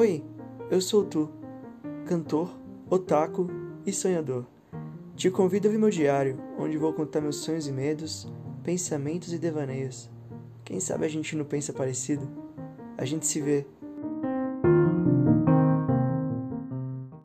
Oi, eu sou tu, cantor, otaku e sonhador. Te convido a ouvir meu diário, onde vou contar meus sonhos e medos, pensamentos e devaneios. Quem sabe a gente não pensa parecido? A gente se vê.